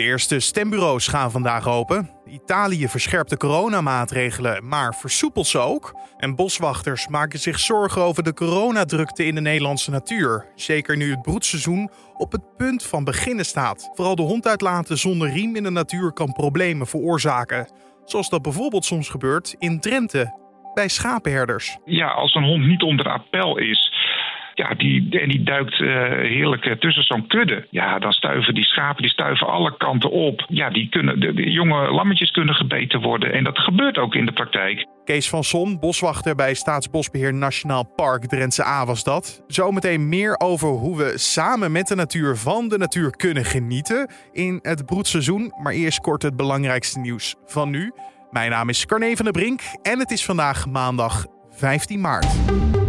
De eerste stembureaus gaan vandaag open. Italië verscherpt de coronamaatregelen, maar versoepelt ze ook. En boswachters maken zich zorgen over de coronadrukte in de Nederlandse natuur. Zeker nu het broedseizoen op het punt van beginnen staat. Vooral de hond uitlaten zonder riem in de natuur kan problemen veroorzaken. Zoals dat bijvoorbeeld soms gebeurt in Drenthe bij schapenherders. Ja, als een hond niet onder appel is, ja, die, en die duikt uh, heerlijk uh, tussen zo'n kudde. Ja, dan stuiven die schapen die stuiven alle kanten op. Ja, die kunnen, de, de, jonge lammetjes kunnen gebeten worden. En dat gebeurt ook in de praktijk. Kees van Son, boswachter bij Staatsbosbeheer Nationaal Park Drentse A was dat. Zometeen meer over hoe we samen met de natuur van de natuur kunnen genieten in het broedseizoen. Maar eerst kort het belangrijkste nieuws van nu. Mijn naam is Carne van der Brink en het is vandaag maandag 15 maart.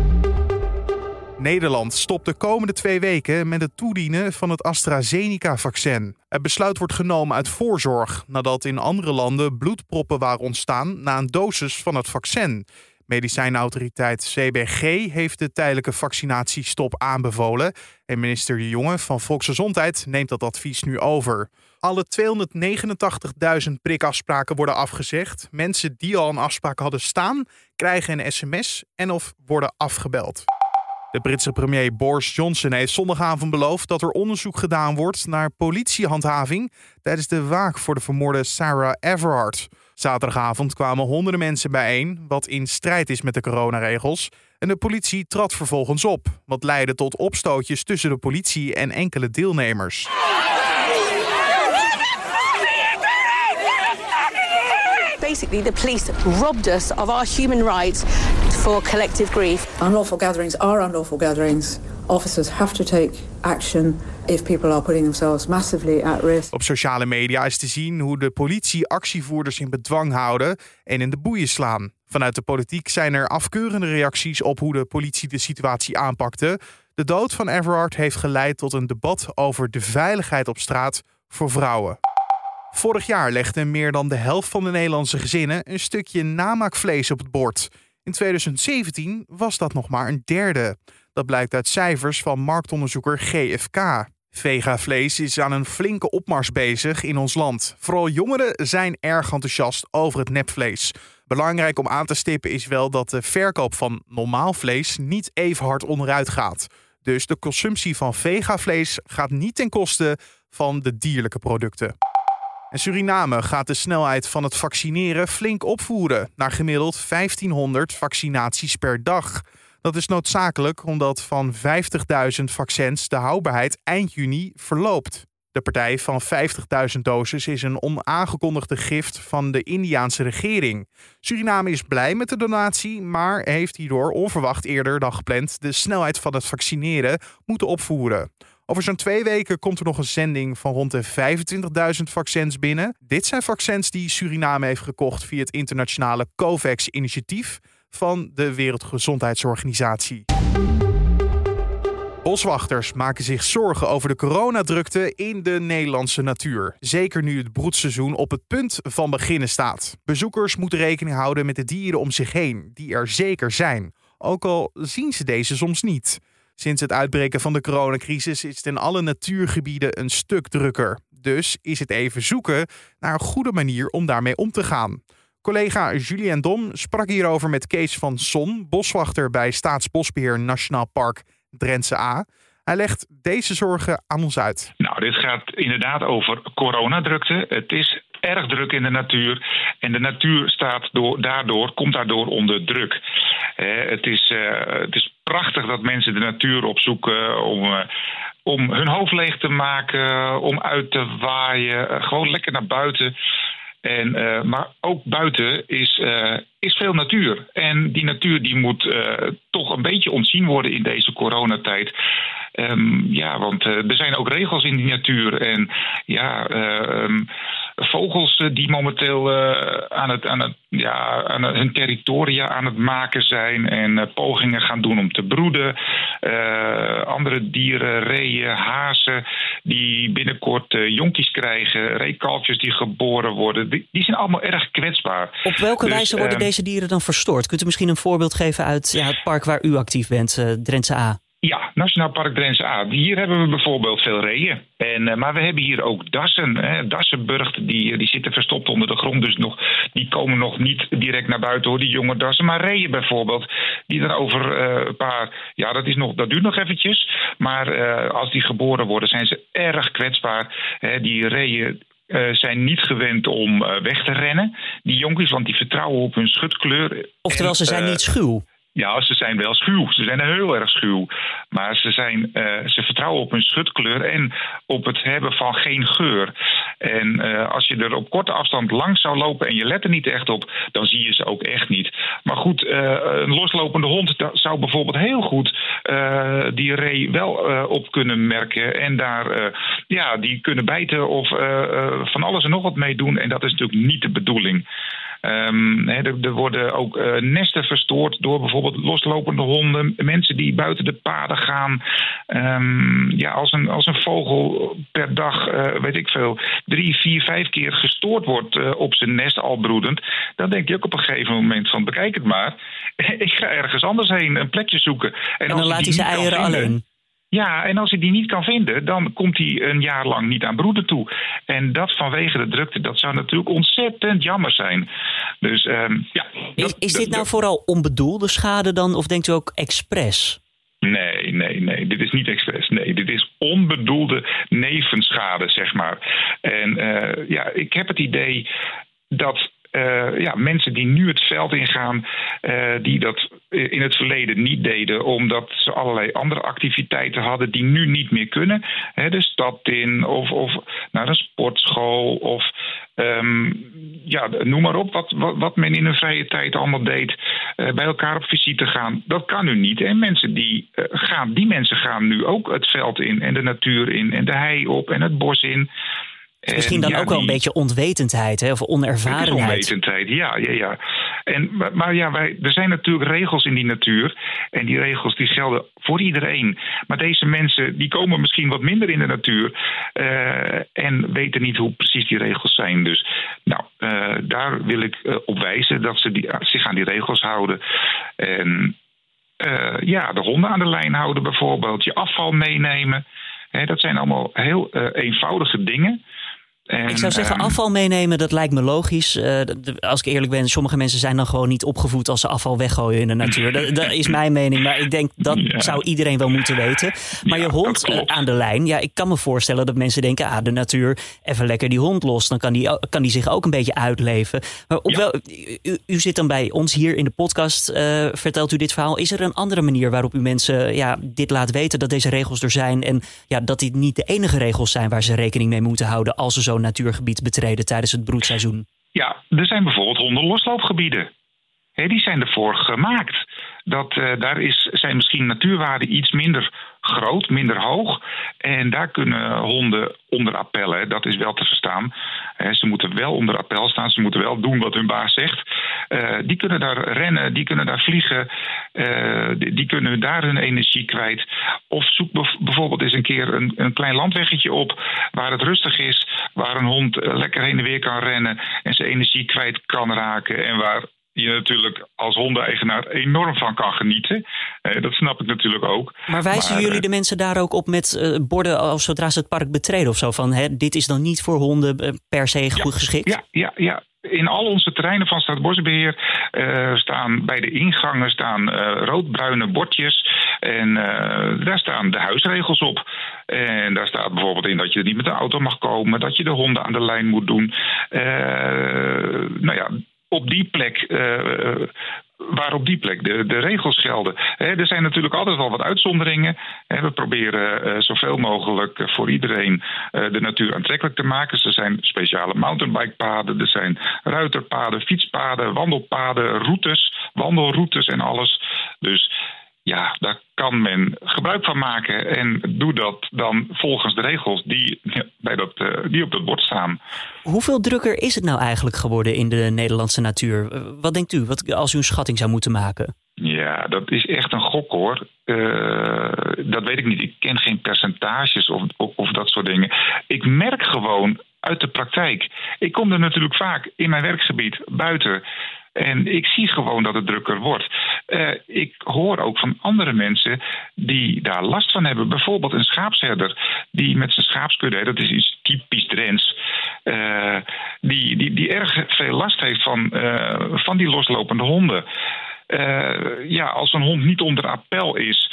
Nederland stopt de komende twee weken met het toedienen van het AstraZeneca-vaccin. Het besluit wordt genomen uit voorzorg nadat in andere landen bloedproppen waren ontstaan na een dosis van het vaccin. Medicijnautoriteit CBG heeft de tijdelijke vaccinatiestop aanbevolen. En minister De Jonge van Volksgezondheid neemt dat advies nu over. Alle 289.000 prikafspraken worden afgezegd. Mensen die al een afspraak hadden staan, krijgen een sms en of worden afgebeld. De Britse premier Boris Johnson heeft zondagavond beloofd dat er onderzoek gedaan wordt naar politiehandhaving tijdens de waak voor de vermoorde Sarah Everard. Zaterdagavond kwamen honderden mensen bijeen, wat in strijd is met de coronaregels. En de politie trad vervolgens op, wat leidde tot opstootjes tussen de politie en enkele deelnemers. Basically, the police robbed us of our human rights for collective grief. Unlawful gatherings are unlawful gatherings. Officers have to take action if people are putting themselves massively at risk. Op sociale media is te zien hoe de politie actievoerders in bedwang houden en in de boeien slaan. Vanuit de politiek zijn er afkeurende reacties op hoe de politie de situatie aanpakte. De dood van Everard heeft geleid tot een debat over de veiligheid op straat voor vrouwen. Vorig jaar legde meer dan de helft van de Nederlandse gezinnen een stukje namaakvlees op het bord. In 2017 was dat nog maar een derde. Dat blijkt uit cijfers van marktonderzoeker GFK. Vegavlees is aan een flinke opmars bezig in ons land. Vooral jongeren zijn erg enthousiast over het nepvlees. Belangrijk om aan te stippen is wel dat de verkoop van normaal vlees niet even hard onderuit gaat. Dus de consumptie van vegavlees gaat niet ten koste van de dierlijke producten. Suriname gaat de snelheid van het vaccineren flink opvoeren naar gemiddeld 1500 vaccinaties per dag. Dat is noodzakelijk omdat van 50.000 vaccins de houdbaarheid eind juni verloopt. De partij van 50.000 doses is een onaangekondigde gift van de Indiaanse regering. Suriname is blij met de donatie, maar heeft hierdoor onverwacht eerder dan gepland de snelheid van het vaccineren moeten opvoeren. Over zo'n twee weken komt er nog een zending van rond de 25.000 vaccins binnen. Dit zijn vaccins die Suriname heeft gekocht via het internationale COVAX-initiatief van de Wereldgezondheidsorganisatie. Boswachters maken zich zorgen over de coronadrukte in de Nederlandse natuur. Zeker nu het broedseizoen op het punt van beginnen staat. Bezoekers moeten rekening houden met de dieren om zich heen, die er zeker zijn. Ook al zien ze deze soms niet. Sinds het uitbreken van de coronacrisis is het in alle natuurgebieden een stuk drukker. Dus is het even zoeken naar een goede manier om daarmee om te gaan. Collega Julien Dom sprak hierover met Kees van Son, boswachter bij Staatsbosbeheer Nationaal Park Drentse A. Hij legt deze zorgen aan ons uit. Nou, dit gaat inderdaad over coronadrukte. Het is erg druk in de natuur. En de natuur staat door, daardoor, komt daardoor onder druk. Eh, het, is, uh, het is prachtig dat mensen de natuur opzoeken om. Uh, om hun hoofd leeg te maken, om uit te waaien, gewoon lekker naar buiten. En, uh, maar ook buiten is, is veel natuur. En die natuur die moet toch een beetje ontzien worden in deze coronatijd. Um, ja, want er zijn ook regels in die natuur. En ja, um, vogels eh, die momenteel uh, aan, het, aan, het, ja, aan hun territoria aan het maken zijn en uh, pogingen gaan doen om te broeden. Andere dieren, reeën, hazen, die binnenkort jonkies krijgen, reekalfjes die geboren worden, die, die, zijn allemaal erg kwetsbaar. Op welke dus, wijze worden deze dieren dan verstoord? Kunt u misschien een voorbeeld geven uit ja, het park waar u actief bent, Drentse A? Ja, Nationaal Park Drentse A. Hier hebben we bijvoorbeeld veel reeën. En, uh, maar we hebben hier ook dassen. Hè. Dassenburgt, die, die zitten verstopt onder de grond. Dus nog, die komen nog niet direct naar buiten hoor, die jonge dassen. Maar reeën bijvoorbeeld, die er over uh, een paar... Ja, dat, is nog, dat duurt nog eventjes. Maar uh, als die geboren worden, zijn ze erg kwetsbaar. Hè. Die reeën uh, zijn niet gewend om uh, weg te rennen. Die jonkies, want die vertrouwen op hun schutkleur. Oftewel, en, ze zijn niet schuw. Ja, ze zijn wel schuw. Ze zijn heel erg schuw. Maar ze, zijn, uh, ze vertrouwen op hun schutkleur en op het hebben van geen geur. En uh, als je er op korte afstand langs zou lopen en je let er niet echt op, dan zie je ze ook echt niet. Maar goed, uh, een loslopende hond zou bijvoorbeeld heel goed die ree wel op kunnen merken. En daar, ja, die kunnen bijten of van alles en nog wat mee doen. En dat is natuurlijk niet de bedoeling. Um, he, er, er, worden ook uh, nesten verstoord door bijvoorbeeld loslopende honden, mensen die buiten de paden gaan. Um, ja, als een, als een vogel per dag, uh, weet ik veel, drie, vier, vijf keer gestoord wordt uh, op zijn nest al broedend, dan denk je ook op een gegeven moment van bekijk het maar. ik ga ergens anders heen, een plekje zoeken. En, en dan laat hij zijn eieren alleen. Ja, en als hij die niet kan vinden, dan komt hij een jaar lang niet aan broeden toe. En dat vanwege de drukte, dat zou natuurlijk ontzettend jammer zijn. Dus um, ja. Is, dit nou vooral onbedoelde schade dan, of denkt u ook expres? Nee, nee, nee. Dit is niet expres. Nee, dit is onbedoelde nevenschade, zeg maar. En uh, ja, ik heb het idee dat uh, ja, mensen die nu het veld ingaan, uh, die dat in het verleden niet deden, omdat ze allerlei andere activiteiten hadden die nu niet meer kunnen. He, de stad in of, of naar een sportschool of um, ja, noem maar op wat, wat, men in hun vrije tijd allemaal deed. Uh, bij elkaar op visite gaan. Dat kan nu niet. En mensen die gaan, die mensen gaan nu ook het veld in en de natuur in en de hei op en het bos in. En Misschien dan ja, ook wel een die, beetje onwetendheid hè, of onervarenheid. Onwetendheid, ja, ja, ja. En, maar, maar ja, wij, er zijn natuurlijk regels in die natuur. En die regels die gelden voor iedereen. Maar deze mensen die komen misschien wat minder in de natuur. Uh, en weten niet hoe precies die regels zijn. Dus nou, uh, daar wil ik uh, op wijzen dat ze die, zich aan die regels houden. En ja, de honden aan de lijn houden bijvoorbeeld. Je afval meenemen. Hè, dat zijn allemaal heel eenvoudige dingen. En, ik zou zeggen, afval meenemen, dat lijkt me logisch. Uh, als ik eerlijk ben, sommige mensen zijn dan gewoon niet opgevoed als ze afval weggooien in de natuur. dat, dat, is mijn mening, maar ik denk dat ja. zou iedereen wel moeten weten. Maar ja, je hond uh, aan de lijn, ja, ik kan me voorstellen dat mensen denken, ah, de natuur, even lekker die hond los. Dan kan die, kan die zich ook een beetje uitleven. Maar op wel, u, u, zit dan bij ons hier in de podcast, uh, vertelt u dit verhaal. Is er een andere manier waarop u mensen ja, dit laat weten, dat deze regels er zijn en ja, dat dit niet de enige regels zijn waar ze rekening mee moeten houden als ze natuurgebied betreden tijdens het broedseizoen? Ja, er zijn bijvoorbeeld hondenlosloopgebieden. Die zijn ervoor gemaakt. Dat, uh, daar is, zijn misschien natuurwaarden iets minder groot, minder hoog. En daar kunnen honden onder appellen, dat is wel te verstaan. He, ze moeten wel onder appel staan, ze moeten wel doen wat hun baas zegt. Uh, die kunnen daar rennen, die kunnen daar vliegen, uh, die, kunnen daar hun energie kwijt. Of zoek bijvoorbeeld eens een keer een, een, klein landweggetje op waar het rustig is, waar een hond lekker heen en weer kan rennen en zijn energie kwijt kan raken en waar je natuurlijk als hondeneigenaar enorm van kan genieten. Eh, dat snap ik natuurlijk ook. Maar wijzen maar, jullie de mensen daar ook op met uh, borden als zodra ze het park betreden of zo? Van hè, dit is dan niet voor honden per se goed geschikt? Ja, ja, ja. In al onze terreinen van Staatsbosbeheer uh, staan bij de ingangen staan uh, roodbruine bordjes. En daar staan de huisregels op. En daar staat bijvoorbeeld in dat je niet met de auto mag komen, dat je de honden aan de lijn moet doen. nou ja, op die plek. Uh, waar op die plek de, de regels gelden. Er zijn natuurlijk altijd wel wat uitzonderingen. We proberen uh, zoveel mogelijk voor iedereen de natuur aantrekkelijk te maken. Er zijn speciale mountainbikepaden, er zijn ruiterpaden, fietspaden, wandelpaden, routes, wandelroutes en alles. Dus ja, daar kan men gebruik van maken. En doe dat dan volgens de regels die, bij dat, uh, die op dat bord staan. Hoeveel drukker is het nou eigenlijk geworden in de Nederlandse natuur? Wat denkt u, wat, als u een schatting zou moeten maken? Ja, dat is echt een gok hoor. Uh, dat weet ik niet. Ik ken geen percentages of, of, of dat soort dingen. Ik merk gewoon uit de praktijk. Ik kom er natuurlijk vaak in mijn werkgebied buiten En ik zie gewoon dat het drukker wordt. Uh, ik hoor ook van andere mensen die daar last van hebben. Bijvoorbeeld een schaapsherder die met zijn schaapskudde, dat is iets typisch Drents, uh, die, die, die erg veel last heeft van, uh, van die loslopende honden. ja, als een hond niet onder appel is,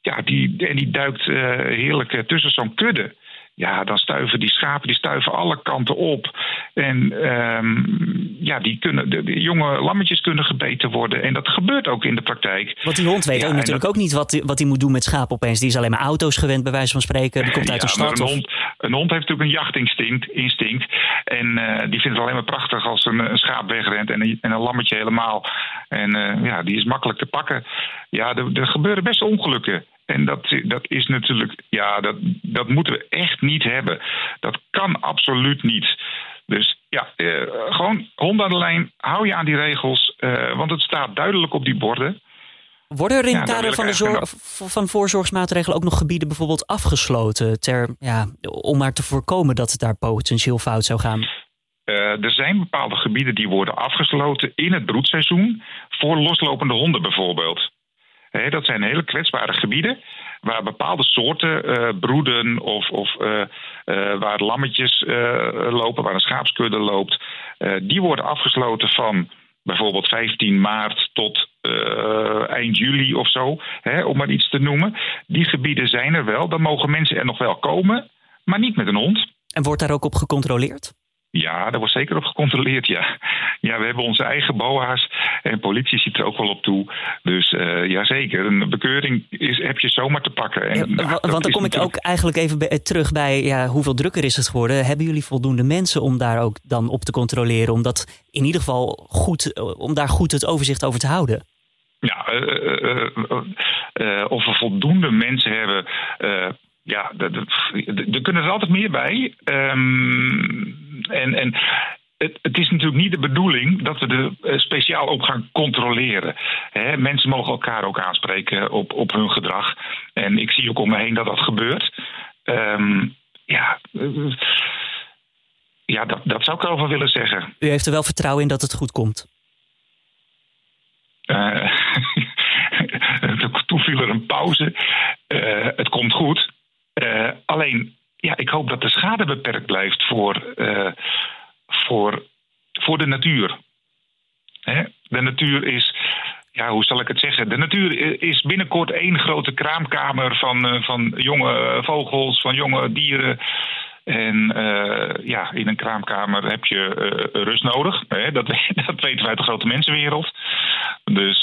ja, die, en die duikt heerlijk tussen zo'n kudde ja, dan stuiven die schapen die stuiven alle kanten op. En um, ja, die kunnen, de, jonge lammetjes kunnen gebeten worden. En dat gebeurt ook in de praktijk. Want die hond weet ja, ook natuurlijk ook niet wat, wat hij moet doen met schapen opeens. Die is alleen maar auto's gewend, bij wijze van spreken. Die komt uit ja, een stad. Een, hond, een hond heeft natuurlijk een jachtinstinct. Instinct, en uh, die vindt het alleen maar prachtig als een, een schaap wegrent en een, en een lammetje helemaal. En uh, ja, die is makkelijk te pakken. Ja, er, er gebeuren best ongelukken. En dat, dat is natuurlijk, ja, dat, dat moeten we echt niet hebben. Dat kan absoluut niet. Dus ja, eh, gewoon hond aan de lijn, hou je aan die regels, eh, want het staat duidelijk op die borden. Worden er in het kader van, de zorg, van voorzorgsmaatregelen ook nog gebieden bijvoorbeeld afgesloten ter, ja, om maar te voorkomen dat het daar potentieel fout zou gaan? Uh, er zijn bepaalde gebieden die worden afgesloten in het broedseizoen voor loslopende honden bijvoorbeeld dat zijn hele kwetsbare gebieden waar bepaalde soorten uh, broeden of, of uh, uh, waar lammetjes lopen, waar een schaapskudde loopt. die worden afgesloten van bijvoorbeeld 15 maart tot eind juli of zo, hè, om maar iets te noemen. Die gebieden zijn er wel, dan mogen mensen er nog wel komen, maar niet met een hond. En wordt daar ook op gecontroleerd? Ja, daar wordt zeker op gecontroleerd, ja. Ja, we hebben onze eigen BOA's en politie ziet er ook wel op toe. Dus uh, ja, zeker. Een bekeuring is, heb je zomaar te pakken. En, ja, want dan kom ik ook eigenlijk even bij, terug bij ja, hoeveel drukker is het geworden. Hebben jullie voldoende mensen om daar ook dan op te controleren? Om dat in ieder geval goed, om daar goed het overzicht over te houden? Ja, uh, uh, of we voldoende mensen hebben ja, er kunnen er altijd meer bij. Um, en, en het, het, is natuurlijk niet de bedoeling dat we er eh, speciaal op gaan controleren. mensen mogen elkaar ook aanspreken op, op hun gedrag. En ik zie ook om me heen dat dat gebeurt. Um, ja, uh, ja dat, dat zou ik erover willen zeggen. U heeft er wel vertrouwen in dat het goed komt? Uh, toen viel er een pauze. het komt goed. alleen ja, ik hoop dat de schade beperkt blijft voor, voor, voor de natuur. Hè? De natuur is, ja, hoe zal ik het zeggen? De natuur is binnenkort één grote kraamkamer van, uh, van jonge vogels, van jonge dieren. En uh, ja, in een kraamkamer heb je rust nodig. Hè? Dat, dat weten we uit de grote mensenwereld. Dus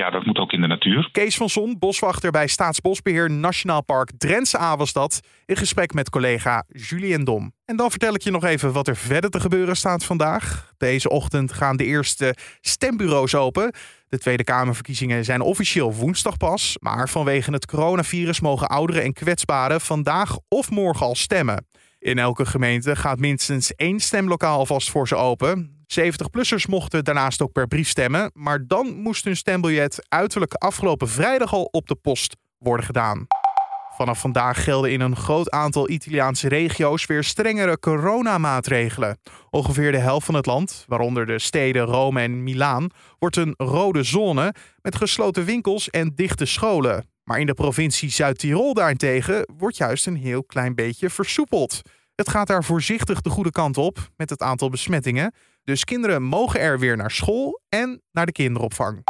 ja, dat moet ook in de natuur. Kees van Son, boswachter bij Staatsbosbeheer Nationaal Park Drentse Avelstad, in gesprek met collega Julien Dom. En dan vertel ik je nog even wat er verder te gebeuren staat vandaag. Deze ochtend gaan de eerste stembureaus open. De Tweede Kamerverkiezingen zijn officieel woensdag pas, maar vanwege het coronavirus mogen ouderen en kwetsbaren vandaag of morgen al stemmen. In elke gemeente gaat minstens één stemlokaal alvast voor ze open. 70-plussers mochten daarnaast ook per brief stemmen, maar dan moest hun stembiljet uiterlijk afgelopen vrijdag al op de post worden gedaan. Vanaf vandaag gelden in een groot aantal Italiaanse regio's weer strengere coronamaatregelen. Ongeveer de helft van het land, waaronder de steden Rome en Milaan, wordt een rode zone met gesloten winkels en dichte scholen. Maar in de provincie Zuid-Tirol daarentegen wordt juist een heel klein beetje versoepeld. Het gaat daar voorzichtig de goede kant op met het aantal besmettingen. Dus kinderen mogen er weer naar school en naar de kinderopvang.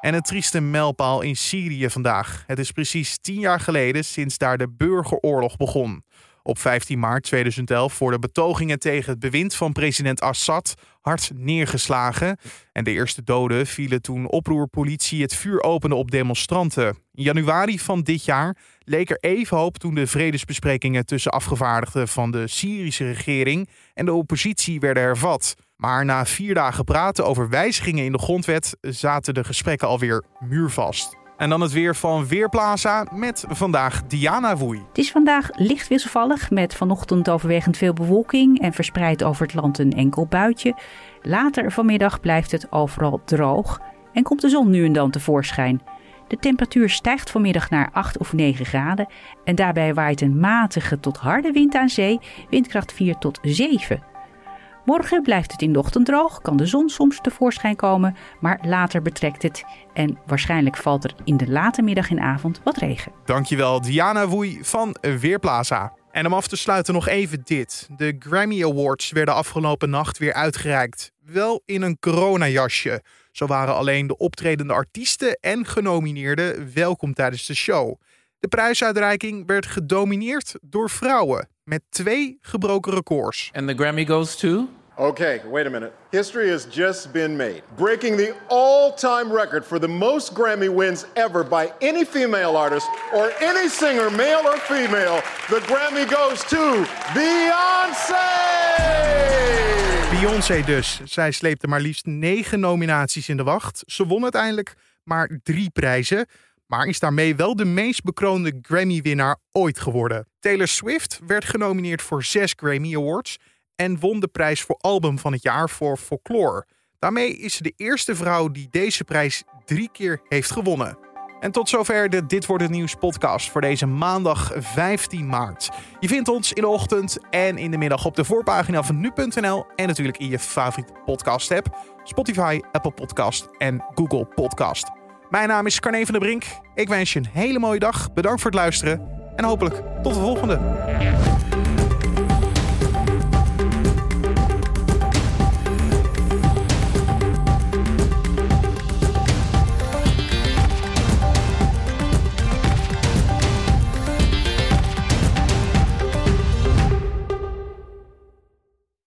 En een trieste mijlpaal in Syrië vandaag. Het is precies tien jaar geleden sinds daar de burgeroorlog begon. Op 15 maart 2011 worden betogingen tegen het bewind van president Assad hard neergeslagen. En de eerste doden vielen toen oproerpolitie het vuur opende op demonstranten. In januari van dit jaar leek er even hoop toen de vredesbesprekingen tussen afgevaardigden van de Syrische regering en de oppositie werden hervat. Maar na vier dagen praten over wijzigingen in de grondwet zaten de gesprekken alweer muurvast. En dan het weer van Weerplaza met vandaag Diana Woei. Het is vandaag licht wisselvallig met vanochtend overwegend veel bewolking en verspreid over het land een enkel buitje. Later vanmiddag blijft het overal droog en komt de zon nu en dan tevoorschijn. De temperatuur stijgt vanmiddag naar 8 of 9 graden en daarbij waait een matige tot harde wind aan zee, windkracht 4 tot 7. Morgen blijft het in de ochtend droog, kan de zon soms tevoorschijn komen, maar later betrekt het en waarschijnlijk valt er in de late middag en avond wat regen. Dankjewel Diana Woei van Weerplaza. En om af te sluiten nog even dit. De Grammy Awards werden afgelopen nacht weer uitgereikt. Wel in een coronajasje. Zo waren alleen de optredende artiesten en genomineerden welkom tijdens de show. De prijsuitreiking werd gedomineerd door vrouwen met twee gebroken records. And the Grammy goes to Okay, wait a minute. History has just been made, breaking the all time record for the most Grammy wins ever by any female artist or any singer, male or female. The Grammy goes to Beyoncé! Beyoncé dus. Zij sleepte maar liefst negen nominaties in de wacht. Ze won uiteindelijk maar drie prijzen maar is daarmee wel de meest bekroonde Grammy-winnaar ooit geworden. Taylor Swift werd genomineerd voor zes Grammy Awards en won de prijs voor album van het jaar voor Folklore. Daarmee is ze de eerste vrouw die deze prijs drie keer heeft gewonnen. En tot zover de Dit wordt het nieuws podcast voor deze maandag 15 maart. Je vindt ons in de ochtend en in de middag op de voorpagina van nu.nl en natuurlijk in je favoriete podcast app, Spotify, Apple Podcast en Google Podcast. Mijn naam is Carne van der Brink. Ik wens je een hele mooie dag. Bedankt voor het luisteren en hopelijk tot de volgende.